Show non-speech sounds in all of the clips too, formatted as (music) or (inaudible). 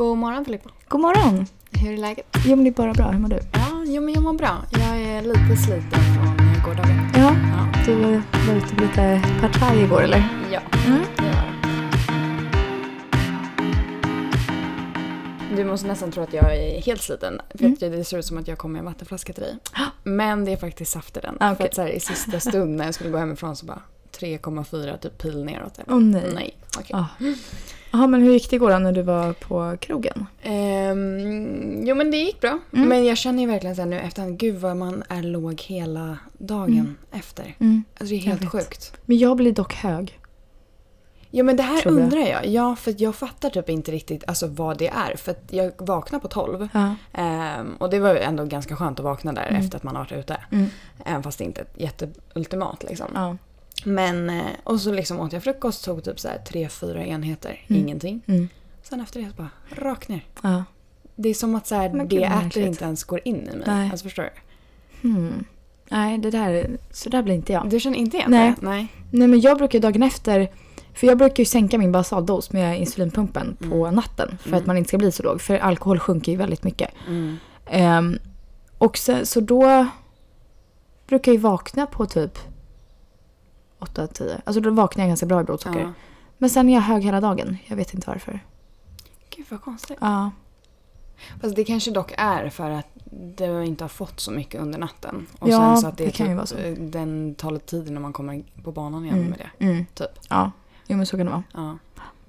God morgon Filippa. God morgon! Hur är läget? Jo men det är bara bra. Hur mår du? Ja, jo, men jag mår bra. Jag är lite sliten från gårdagen. Ja, Ja. du var ute på lite partaj igår eller? Ja, Mm. Du måste nästan tro att jag är helt sliten. För Mm. det ser ut som att jag kommer med en vattenflaska till dig. Men det är faktiskt saft i den. Ah, För att så här, i sista stund när jag skulle gå hemifrån så bara 3,4 typ pil neråt. Åh nej. Nej, okej. Ah. Jaha, men hur gick det igår då när du var på krogen? Ehm, jo men det gick bra. Mm. Men jag känner ju verkligen här nu efterhand, gud vad man är låg hela dagen Mm. efter. Mm. Alltså det är helt sjukt. Men jag blir dock hög. Ja men det här jag. undrar jag. Ja för jag fattar typ inte riktigt alltså, vad det är. För att jag vaknade på 12. Ja. Ehm, och det var ju ändå ganska skönt att vakna där Mm. efter att man har varit ute. Mm. Även fast det inte är jätteultimat liksom. Ja. Men, eh, och så liksom åt jag frukost, tog typ så här tre, fyra enheter. Mm. Ingenting. Mm. Sen efter det så bara rakt ner. Ja. Det är som att så här, gud, det vad äter märkligt. inte ens går in i mig. Nej. Alltså förstår du? Hmm. Nej, det där, så där blir inte jag. Du känner inte igen Nej. det? Nej. Nej men jag brukar dagen efter, för jag brukar ju sänka min basaldos med insulinpumpen på Mm. natten för Mm. att man inte ska bli så låg. För alkohol sjunker ju väldigt mycket. Mm. Ehm, och så, så då brukar jag ju vakna på typ 8-10. Alltså då vaknar jag ganska bra i blodsocker. Ja. Men sen är jag hög hela dagen. Jag vet inte varför. Gud vad konstigt. Ja. Fast det kanske dock är för att du inte har fått så mycket under natten. Och Ja, sen så att det, det kan ju typ, vara så. eh, den tar lite tid när man kommer på banan igen Mm. med det. Mm. Typ. Ja. Jo men så kan det vara. Ja.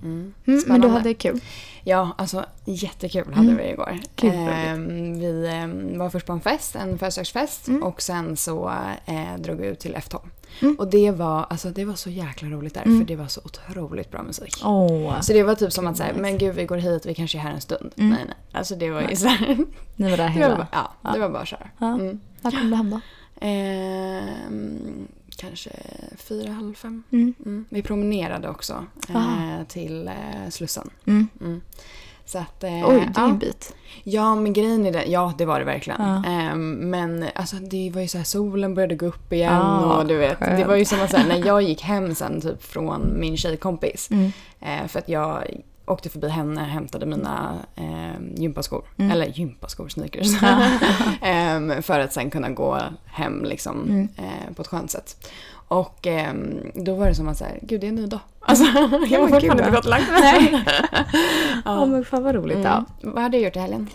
Mm. Mm, men du hade kul. Ja, alltså jättekul hade Mm. vi igår. Ehm, vi ehm, var först på en fest, en födelsedagsfest Mm. och sen så eh, drog vi ut till F12. Mm. Och det var, alltså, det var så jäkla roligt där Mm. för det var så otroligt bra musik. Åh. Så det var typ som att säga, Nice. men gud vi går hit, vi kanske är här en stund. Mm. Nej nej. Alltså det var ju så här, Ni var där det var hela. bara, ja, Ja. det var bara att köra. Ja. Mm. När kom du hem då? Ehm, kanske fyra, halv fem. Mm. Mm. Vi promenerade också eh, till eh, Slussen. Mm. Mm. Så att, eh, Oj, det är ja. en bit. Ja, men grejen är det. Ja, det var det verkligen. Ja. Ehm, men alltså, det var ju så här, solen började gå upp igen Ja, och du vet. Det skönt. var ju som att säga när jag gick hem sen typ från min tjejkompis. Mm. Eh, för att jag åkte förbi henne och hämtade mina eh, gympaskor. Mm. Eller gympaskor, sneakers. (laughs) Ehm, för att sen kunna gå hem liksom, Mm. eh, på ett skönt sätt. Och ehm, då var det som att säga, gud det är en ny dag. (laughs) Alltså, jag var gud, fortfarande inte gått lagt. Nej. ja. (laughs) Ja men fan vad roligt. Mm. Vad har du gjort i helgen?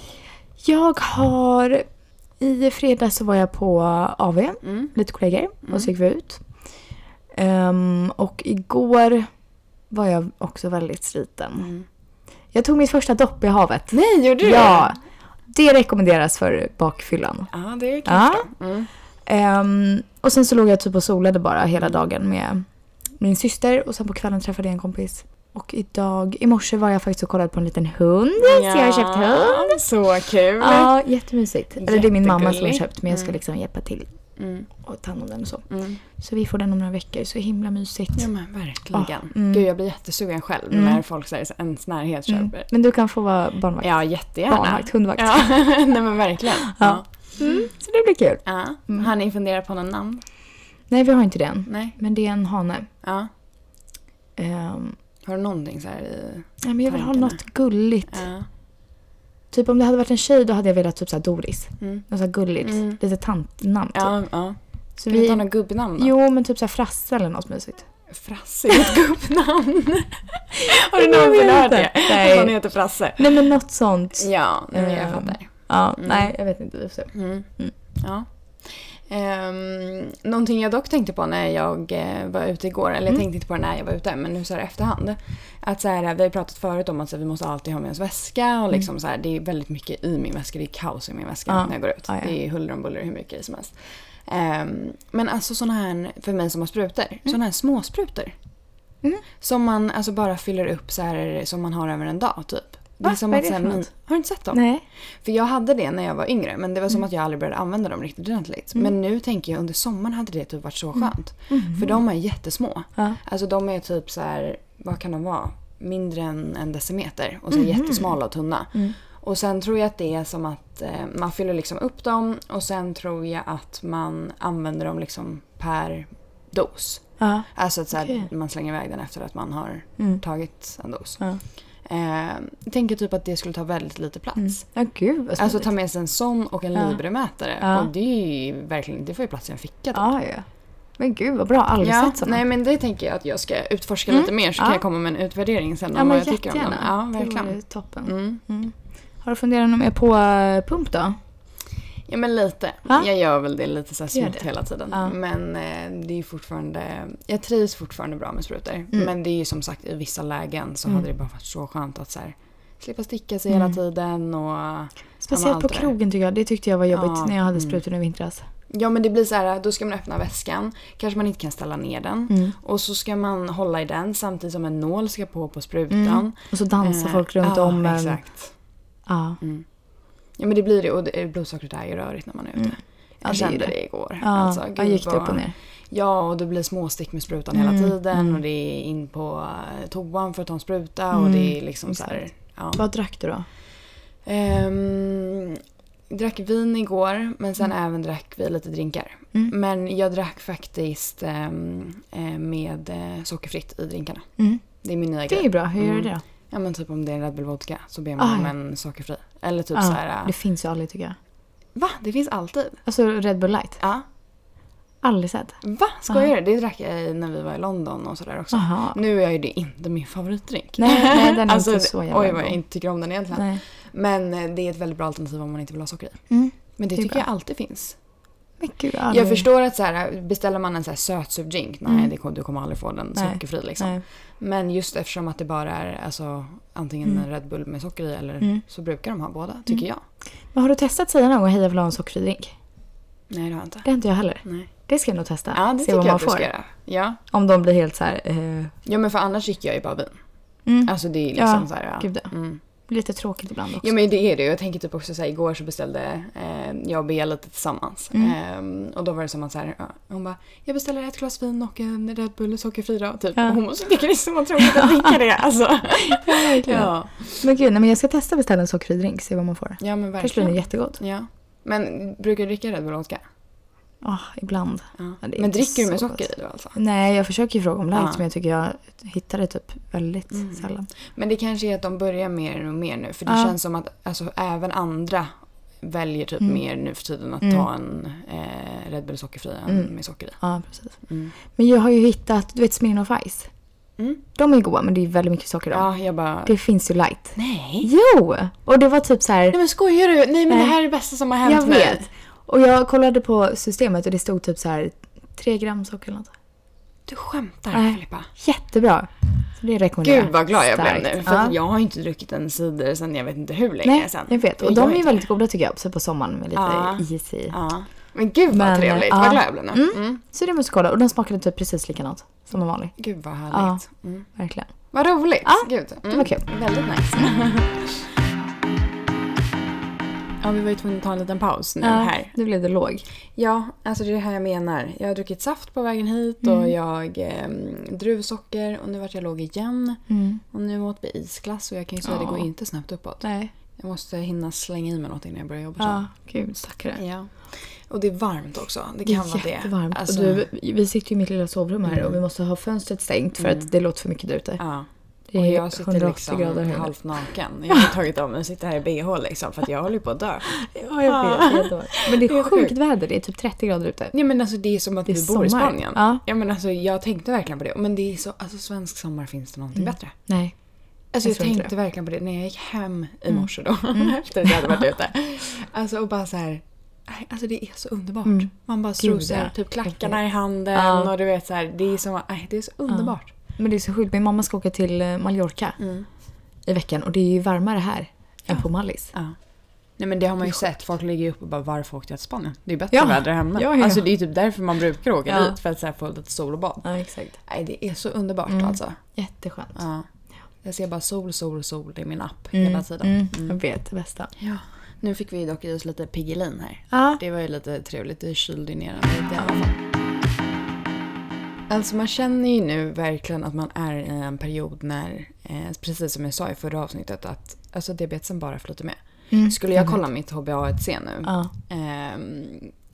Jag har... I fredags så var jag på AV, Mm. lite kollegor, Mm. och så gick vi ut. Ehm, och igår var jag också väldigt sliten. Mm. Jag tog mitt första dopp i havet. Nej, gjorde du Ja, det rekommenderas för bakfyllan. Ja, det kan Ja. jag förstå. Mm. Ehm, och sen så låg jag typ och solade bara hela dagen med min syster och sen på kvällen träffade jag en kompis. Och idag, i morse var jag faktiskt och kollade på en liten hund. Så jag har köpt hund. Så kul. Ja, jättemysigt. Eller det är min mamma som har köpt men jag ska Mm. liksom hjälpa till Mm. och ta hand om den och så. Mm. Så vi får den om några veckor, så himla mysigt. Ja men verkligen. Ah, mm. Gud jag blir jättesugen själv Mm. när folk säger så ens närhet Mm. köper. Men du kan få vara barnvakt. Ja jättegärna. Barnvakt, hundvakt. Ja, (laughs) nej men verkligen. Ja. Mm, så det blir kul. Ja. Mm. Har ni funderat på någon namn? Nej, vi har inte det än. Nej. Men det är en hane. Ja. Ehm, Har du någonting så här i... nej, men jag vill ha Tankarna. något gulligt. Ja. Typ om det hade varit en tjej då hade jag velat typ så här Doris. Mm. Något så här gulligt. Mm. Lite tantnamn typ. Ja, ja. Så vi ta vi... något gubbnamn då? Jo, men typ så här Frasse eller något mysigt. Frasse är ett (laughs) gubbnamn. (laughs) Har du någonsin hört inte. det? Nej. Att han heter Frasse? Nej, men något sånt. Ja, nej, men jag Ehm, fattar. Ja, Mm. nej, jag vet inte. Vi får se. Mm. Mm. Ja. Um, någonting jag dock tänkte på när jag eh, var ute igår, eller jag Mm. tänkte inte på det när jag var ute, men nu så här efterhand. Att så här, vi har pratat förut om att så här, vi måste alltid ha med oss väska och liksom så här, det är väldigt mycket i min väska, det är kaos i min väska Ja. när jag går ut. Ja, ja. Det är huller om buller hur mycket som helst. Ehm, men alltså sådana här, för mig som har sprutor, sådana här småsprutor. Mm. Som man alltså bara fyller upp så här som man har över en dag typ. Det Va? är som Vad är att det här, för något? Har du inte sett dem? Nej. För jag hade det när jag var yngre men det var som Mm. att jag aldrig började använda dem riktigt ordentligt. Mm. Men nu tänker jag under sommaren hade det typ varit så Mm. skönt. Mhm. För de är jättesmå. Ja. Alltså de är typ så här, vad kan de vara? Mindre än en decimeter och så Mhm. jättesmala och tunna. Mm. Och sen tror jag att det är som att eh, man fyller liksom upp dem och sen tror jag att man använder dem liksom per dos. Ja. Alltså att så här, Okej. man slänger iväg den efter att man har Mm. tagit en dos. Ja. Eh, tänker typ att det skulle ta väldigt lite plats. Mm. Ja, gud vad Alltså ta med sig en sån och en Ja. Libre-mätare. Ja. Och det är ju verkligen, det får ju plats i en ficka typ. Ja, ja. Men gud vad bra. Aldrig Ja, sett såna. nej men det tänker jag att jag ska utforska Mm. lite mer så Ja. kan jag komma med en utvärdering sen ja, om vad men jag tycker om dem. Ja, Det verkligen. vore toppen. Mm. Mm. Har du funderat något mer på eh, pump då? Ja men lite. Ja. Jag gör väl det lite så smått hela tiden. Ja. Men eh, det är ju fortfarande, jag trivs fortfarande bra med sprutor. Mm. Men det är ju som sagt i vissa lägen så Mm. hade det bara varit så skönt att så här, slippa sticka sig Mm. hela tiden och Speciellt på krogen tycker jag. Det tyckte jag var jobbigt Ja, när jag hade mm. sprutorna i vintras. Ja men det blir så här, då ska man öppna väskan. Kanske man inte kan ställa ner den. Mm. Och så ska man hålla i den samtidigt som en nål ska på på sprutan. Mm. Och så dansar Eh, folk runt ja, om en. Exakt. Ja. Mm. Ja men det blir det och det, blodsockret är ju rörigt när man är ute. Mm. Jag Ja, det kände det. det igår. Ja, Alltså, gud gick det upp och ner? Ja, och det blir småstick med sprutan Mm, hela tiden mm. och det är in på eh, toan för att ta en spruta och Mm, det är liksom så här, ja. Vad drack du då? Ehm, drack vin igår men sen Mm. även drack vi lite drinkar. Mm. Men jag drack faktiskt eh, med eh, sockerfritt i drinkarna. Det är min nya Det grej. är bra. Hur gör du det då? Ja men typ om det är en Red Bull vodka så ber man Ah, om en sockerfri. Eller typ Ja, så här. Det finns ju aldrig tycker jag. Va? Det finns alltid? Alltså Red Bull light. Ja. Aldrig sett. Va? Skojar du? Det drack jag när vi var i London och sådär också. Jaha. Nu är ju det inte min favoritdrink. Nej, nej, den är (laughs) alltså, inte så jävla Oj vad jag inte tycker om den egentligen. Nej. Men eh, det är ett väldigt bra alternativ om man inte vill ha socker i. Mm. Men det, Det tycker bra. jag alltid finns. Men gud, jag, förstår att så här, beställer man en så här sötsur drink, nej Mm. det, du kommer aldrig få den sockerfri liksom. Nej. Men just eftersom att det bara är alltså, antingen Mm. en Red Bull med socker i eller Mm. så brukar de ha båda, tycker jag. Men har du testat säga någon gång hej jag vill ha en sockerfri drink? Nej det har jag inte. Det har inte jag heller. Nej. Det ska jag nog testa. Ja det Se vad man får. Ja. Om de blir helt så här. Eh, ja men för annars dricker jag ju bara vin. mm. Alltså det är liksom Ja, så här, ja. gud, ja. Lite tråkigt ibland också. Ja men det är det. Jag tänker typ också så här, igår så beställde eh, jag och Bea lite tillsammans. Mm. Ehm, och då var det som att så här, ja, hon bara, jag beställer ett glas vin och en Red Bull sockerfri då. Typ. Ja. Och hon måste tycka det är så tråkigt att (laughs) dricka det. Alltså. Ja, verkligen. ja. Men gud, nej, men jag ska testa beställa en sockerfri drink, se vad man får. ja men Kanske blir verkligen. den jättegod. Ja. Men brukar du dricka Red Bull vodka? Ah, ibland. Ja. Ja, men dricker du med socker i då alltså? Nej, jag försöker ju fråga om light Ja. men jag tycker jag hittar det typ väldigt Mm. sällan. Men det kanske är att de börjar mer och mer nu. För det Ja. känns som att alltså, även andra väljer typ Mm. mer nu för tiden att Mm. ta en eh, Red Bull sockerfri än Mm. med socker i. Ja, precis. Mm. Men jag har ju hittat, du vet Smirnoff Ice. Mm. De är goda men det är väldigt mycket socker i dem. Ja, jag bara... Det finns ju light. Nej! Jo! Och det var typ så här. Nej men skojar du? Nej men Nej. det här är det bästa som har hänt Jag mig. Och jag kollade på systemet och det stod typ så här 3 gram socker eller något. Du skämtar Nej. Filippa. Jättebra. Så det rekommenderar Gud vad glad jag blev Starkt. nu. För Ja. jag har inte druckit en cider sen jag vet inte hur länge Nej, sen. jag vet. Och Jag de är väldigt goda tycker jag. Så på sommaren med lite Ja. is i. Ja. Men gud vad Men, trevligt. ja. Vad glad jag blev nu. Mm. Mm. Så det måste kolla. Och de smakade typ precis likadant som en vanlig. Gud vad härligt. Mm. Verkligen. Vad roligt. Ja, Gud. Mm. det var kul. Väldigt nice. (laughs) ja, vi var ju tvungna att ta en liten paus nu här. nu blev det låg. Ja, alltså det är det här jag menar. Jag har druckit saft på vägen hit Mm. och jag eh, druvsocker och nu vart jag låg igen. Mm. Och nu åt vi isglass och jag kan ju säga att det Ja. går inte snabbt uppåt. Nej. Jag måste hinna slänga i mig något innan jag börjar jobba Ja, gud stackare. Ja. Och det är varmt också. Det Det kan är vara det. jättevarmt. Alltså, du, vi sitter ju i mitt lilla sovrum här Mm. och vi måste ha fönstret stängt för Mm. att det låter för mycket där ute. ja. Det Och är jag sitter 180 liksom grader halvt naken. Jag har tagit av mig och sitter här i bh liksom för att jag håller på att dö. (laughs) Ja, jag vet. det jättevarmt. Men det Det är sjukt väder. Det är typ 30 grader ute. Ja men alltså det är som att Det vi bor i. Spanien. Ja. Ja men alltså jag tänkte verkligen på det. Men det är så, alltså svensk sommar finns det någonting Mm. bättre. Nej. Alltså Jag jag, tänkte verkligen på det när jag gick hem i Mm. morse då. (laughs) Efter att jag hade varit (laughs) ute. Alltså och bara så här. Alltså det är så underbart. Mm. Man bara strosar ja. typ klackarna i handen Ja. och du vet så här, det är så, nej, det är så underbart. Men det är så sjukt. Min mamma ska åka till eh, Mallorca Mm. i veckan och det är ju varmare här än på Mallis. Ja. Nej men det har man ju sett. Folk ligger ju upp och bara varför åkte jag till Spanien? Det är bättre Ja. väder hemma. Ja, ja. Alltså det är typ därför man brukar åka Ja. dit. För att så här, få lite sol och bad. Ja, exakt. Nej det är så underbart Mm. alltså. Jätteskönt. Ja. Jag ser bara sol, sol, sol i min app Mm, hela tiden. Mm. Mm. Jag vet, det bästa. Ja. Nu fick vi dock i oss lite Piggelin här. Ja. Det var ju lite trevligt. Det kylde ner en lite i alla fall. Alltså man känner ju nu verkligen att man är i en period när, eh, precis som jag sa i förra avsnittet, att alltså, diabetesen bara flyter med. Mm. Skulle jag kolla mitt HbA1c nu, Ja. ehm,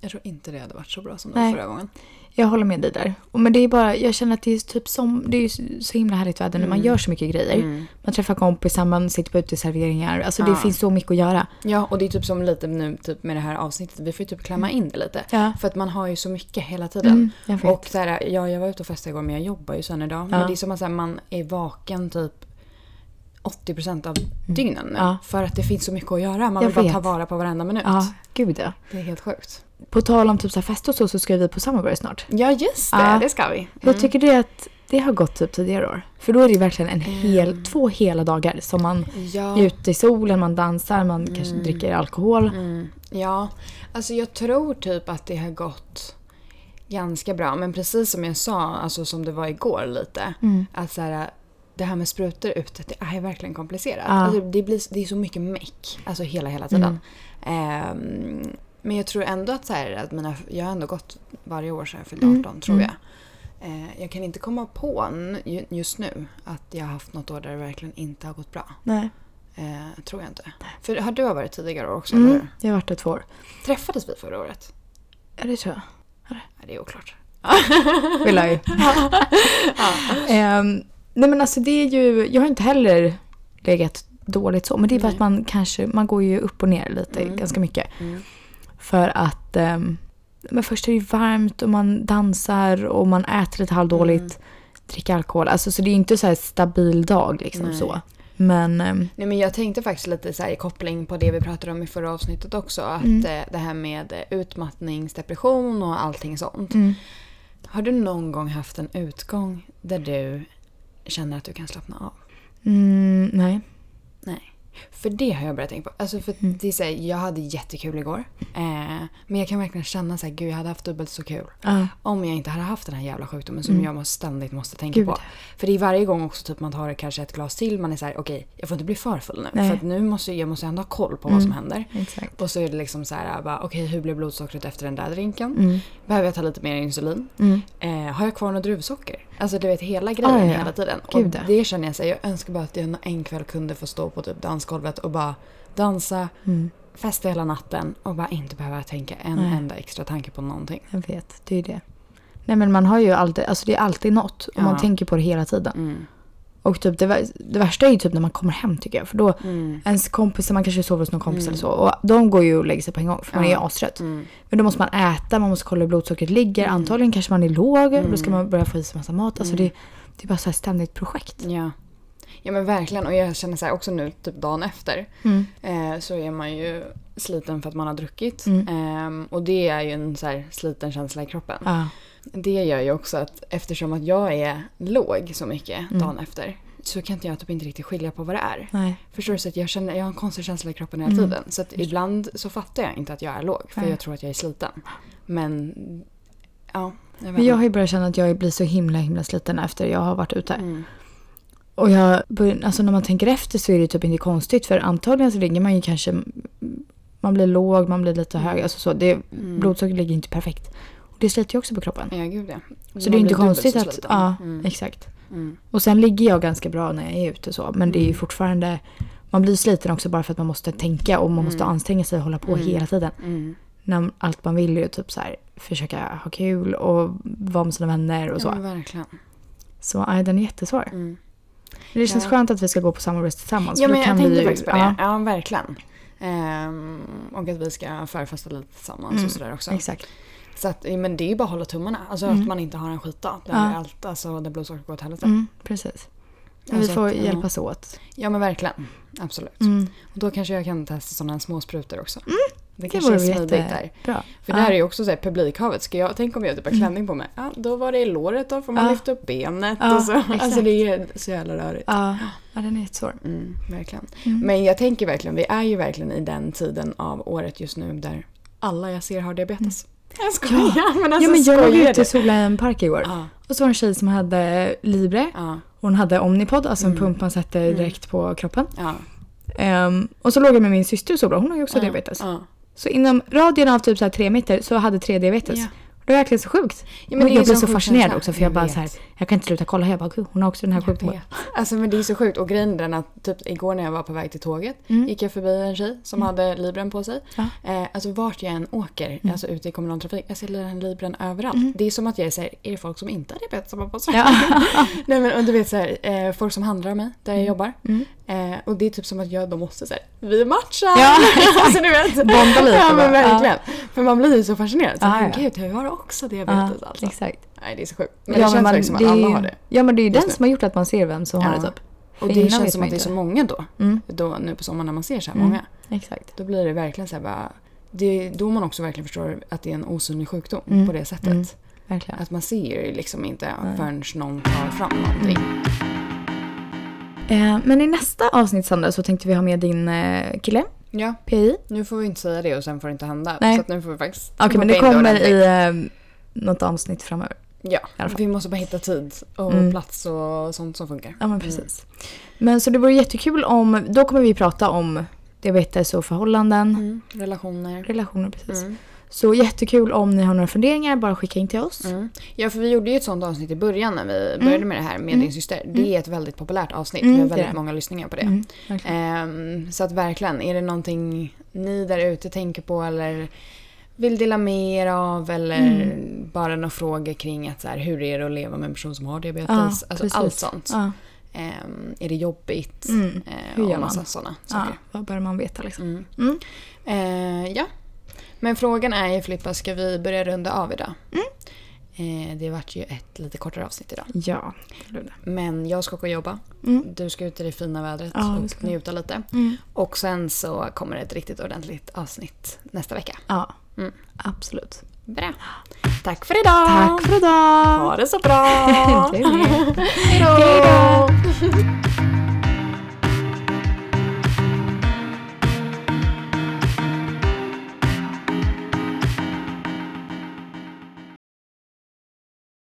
Jag tror inte det hade varit så bra som det var förra gången. Jag håller med dig där. Och Men det är bara, jag känner att det är typ som, det är så himla härligt väder när man Mm. gör så mycket grejer. Mm. Man träffar kompisar, man sitter på uteserveringar. Alltså det Ja. finns så mycket att göra. Ja, och det är typ som lite nu typ med det här avsnittet. Vi får ju typ klämma in det lite. Ja. För att man har ju så mycket hela tiden. Mm, jag. Och så här, ja, jag var ute och festade igår men jag jobbar ju sen idag. Ja. Men det är som att här, man är vaken typ 80% av dygnen nu. Mm. Ja. För att det finns så mycket att göra. Man Jag vill bara vet. ta vara på varenda minut. Ja, gud ja. Det är helt sjukt. På tal om typ så här fest och så, så ska vi på Summerberry snart. Ja, just det. Ja. Det ska vi. Jag tycker det att det har gått typ tidigare år. För då är det verkligen en hel, Mm. två hela dagar som man Ja. är ute i solen, man dansar, man kanske dricker alkohol. Mm, ja, alltså jag tror typ att det har gått ganska bra. Men precis som jag sa, alltså som det var igår lite. Mm. Att så här, det här med sprutor ute, det är verkligen komplicerat. Ja. Alltså det, blir, det är så mycket meck, alltså hela, hela tiden. Mm. Men jag tror ändå att, så här, att mina, jag har ändå gått varje år sedan jag fyllde Mm, 18 tror mm. jag. Eh, jag kan inte komma på just nu att jag har haft något år där det verkligen inte har gått bra. Nej. Eh, tror jag inte. För har du varit tidigare år också? eller Mm. hur? Jag har varit där två år. Träffades vi förra året? Ja, det tror jag. Nej, det är oklart. Vill jag ju. Nej men alltså det är ju, jag har inte heller legat dåligt så. Men det är bara Nej. att man kanske, man går ju upp och ner lite Mm. ganska mycket. Mm. För att ehm, men först är det ju varmt och man dansar och man äter lite halvdåligt. Mm. Dricker alkohol. Alltså, så det är inte så här stabil dag liksom Nej. så. Men ehm, Nej, men jag tänkte faktiskt lite så här i koppling på det vi pratade om i förra avsnittet också. Att Mm. eh, det här med utmattningsdepression och allting sånt. mm, Har du någon gång haft en utgång där du känner att du kan slappna av? mm, nej. Nej. För det har jag börjat tänka på. Alltså för Mm. det är så här, jag hade jättekul igår. Eh, men jag kan verkligen känna så här, gud jag hade haft dubbelt så kul. Ja. Om jag inte hade haft den här jävla sjukdomen som Mm. jag måste, ständigt måste tänka Gud. på. För det är varje gång också typ man tar kanske ett glas till. Man är så här, okej jag får inte bli för full nu. Nej. För att nu måste jag måste ändå ha koll på Mm. vad som händer. Exakt. Och så är det liksom så här, okej hur blev blodsockret efter den där drinken? Mm, Behöver jag ta lite mer insulin? mm. Eh, har jag kvar något druvsocker? Alltså du vet hela grejen Ah, ja. hela tiden. Gud, och det känner jag så här, jag önskar bara att jag en kväll kunde få stå på typ dansgolvet och bara dansa, Mm. festa hela natten och bara inte behöva tänka en Nej. enda extra tanke på någonting. Jag vet, det är det. Nej men man har ju alltid, alltså det är alltid något. Och Ja. man tänker på det hela tiden. Mm. Och typ det, det värsta är ju typ när man kommer hem tycker jag. För då, Mm. ens kompisar, man kanske sover hos någon kompis Mm. eller så. Och de går ju och lägger sig på en gång för man Ja. är astrött. Mm. Men då måste man äta, man måste kolla hur blodsockret ligger. Mm. Antagligen kanske man är låg. Mm. Då ska man börja få i sig massa mat. Alltså Mm. det, det är bara så här ständigt projekt. Ja. Ja men verkligen och jag känner så här också nu typ dagen efter Mm. eh, så är man ju sliten för att man har druckit. Mm. Ehm, och det är ju en så här sliten känsla i kroppen. Ja. Det gör ju också att eftersom att jag är låg så mycket Mm. dagen efter så kan inte jag typ inte riktigt skilja på vad det är. Nej. Förstår du? Så att jag, känner, jag har en konstig känsla i kroppen hela Mm. tiden. Så att ibland så fattar jag inte att jag är låg för Nej. jag tror att jag är sliten. Men ja, jag Men jag har ju börjat känna att jag blir så himla himla sliten efter jag har varit ute. Mm. Och jag, bör- alltså när man tänker efter så är det typ inte konstigt för antagligen så ligger man ju kanske, man blir låg, man blir lite hög, alltså så. Det, Mm. Blodsockret ligger inte perfekt. Och det sliter ju också på kroppen. Ja, gud ja. Så Man det är inte blir dubbelt konstigt att, ja Mm. exakt. Mm. Och sen ligger jag ganska bra när jag är ute så. Men det är ju Mm. fortfarande, man blir sliten också bara för att man måste tänka och man måste Mm. anstränga sig och hålla på Mm. hela tiden. Mm. När allt man vill är ju typ så här, försöka ha kul och vara med sina vänner och Ja, så. men verkligen. Så nej, den är jättesvår. Mm. Det känns Ja. skönt att vi ska gå på Summer Race tillsammans. Ja, men jag vi tänkte ju- faktiskt på det. ja, Ja, verkligen. Ehm, och att vi ska förfesta lite tillsammans Mm, och sådär också. Exakt. Så att, men det är ju bara att hålla tummarna. Alltså Mm. att man inte har en skitdag. Där, Ja. allt, alltså, där blodsockret går åt helvete. Mm, precis. Men vi Alltså får att, ja. hjälpas åt. Ja men verkligen. Absolut. Mm. Och då kanske jag kan testa sådana små sprutor också. Det Det kanske är smidigt där. För där är ju också så här, publikhavet. Ska jag, tänk om jag typ har klänning på mig. Ja, då var det i låret då får man Ja. lyfta upp benet Ja, och så. exakt. Alltså det är så jävla rörigt. Ja, ja den är jättesvår. Mm, verkligen. Mm. Men jag tänker verkligen, vi är ju verkligen i den tiden av året just nu där alla jag ser har diabetes. Jag skojar, men alltså ja, men jag var ute i Sola en park igår. Ja, Och så var det en tjej som hade Libre. ja, Hon hade Omnipod, alltså en Mm. pump man sätter Mm. direkt på kroppen. ja. Ehm, och så låg jag med min syster och Sola, hon har ju också ja, diabetes. Så inom radien av typ så här tre meter så hade tre diabetes. Yeah. Det är verkligen så sjukt. Ja, men jag blir så fascinerad känsla. också för jag, Jag bara vet. så här, jag kan inte sluta kolla. Jag bara, gud hon har också den här sjukdomen. Alltså men det är så sjukt. Och grejen den att typ igår när jag var på väg till tåget Mm. gick jag förbi en tjej som hade Libren på sig. Ja. Eh, alltså vart jag än åker, alltså ute i kommunaltrafik, jag ser den Libren överallt. Mm. Det är som att jag är såhär, är det folk som inte har diabetes som har på sig? Ja. (laughs) Nej men och du vet såhär, eh, folk som handlar mig där jag jobbar. Mm. Eh, och det är typ som att jag då måste säga vi matchar! Ja. (laughs) alltså du vet. Bonda lite Ja men verkligen. För man blir ju så fascinerad. Så, Ja, ja, ja. Gud, jag har också diabetes Ja, alltså. exakt. Nej det är så sjukt. Men det känns verkligen som att alla ju- har det. Ja men det är ju den som har gjort att man ser vem som har Ja. det typ. Och det känns som att det är så många då. Mm. då nu på sommaren när man ser så här Mm. många. Exakt. Då blir det verkligen så här bara... Det är då man också verkligen förstår att det är en osynlig sjukdom Mm. på det sättet. Mm. Verkligen. Att man ser ju liksom inte Nej. förrän någon tar fram någonting. Eh, men i nästa avsnitt Sandra så tänkte vi ha med din eh, kille, Ja, PI. nu får vi inte säga det och sen får det inte hända. Nej. Så att nu får vi faktiskt Okej men boka det kommer i eh, något avsnitt framöver. Ja, vi måste bara hitta tid och Mm. plats och sånt som funkar. Ja men precis. Men så det vore jättekul om, då kommer vi prata om diabetes och förhållanden, Mm. Relationer. relationer precis. Mm. Så jättekul om ni har några funderingar, bara skicka in till oss. Mm. Ja, för vi gjorde ju ett sånt avsnitt i början när vi började med det här med din syster. Det är ett väldigt populärt avsnitt. Mm, vi har väldigt det. många lyssningar på det. Mm. Ehm, så att verkligen, är det någonting ni där ute tänker på eller vill dela med er av eller Mm. bara några frågor kring att så här, hur är det att leva med en person som har diabetes? Ja, alltså precis. allt sånt. Ja. Ehm, är det jobbigt? Mm. Ehm, Hur gör och massa man? sådana ja, saker. vad bör man veta liksom? Mm. Mm. Ehm, ja. Men frågan är ju Filippa, ska vi börja runda av idag? Mm. Ehm, det vart ju ett lite kortare avsnitt idag. Ja. Men jag ska åka och jobba. Mm. Du ska ut i det fina vädret Ja, och njuta lite. Mm. Och sen så kommer det ett riktigt ordentligt avsnitt nästa vecka. Ja, Mm. absolut. Bra. Tack för idag! Tack för idag! Ha det så bra! (laughs) Hej då!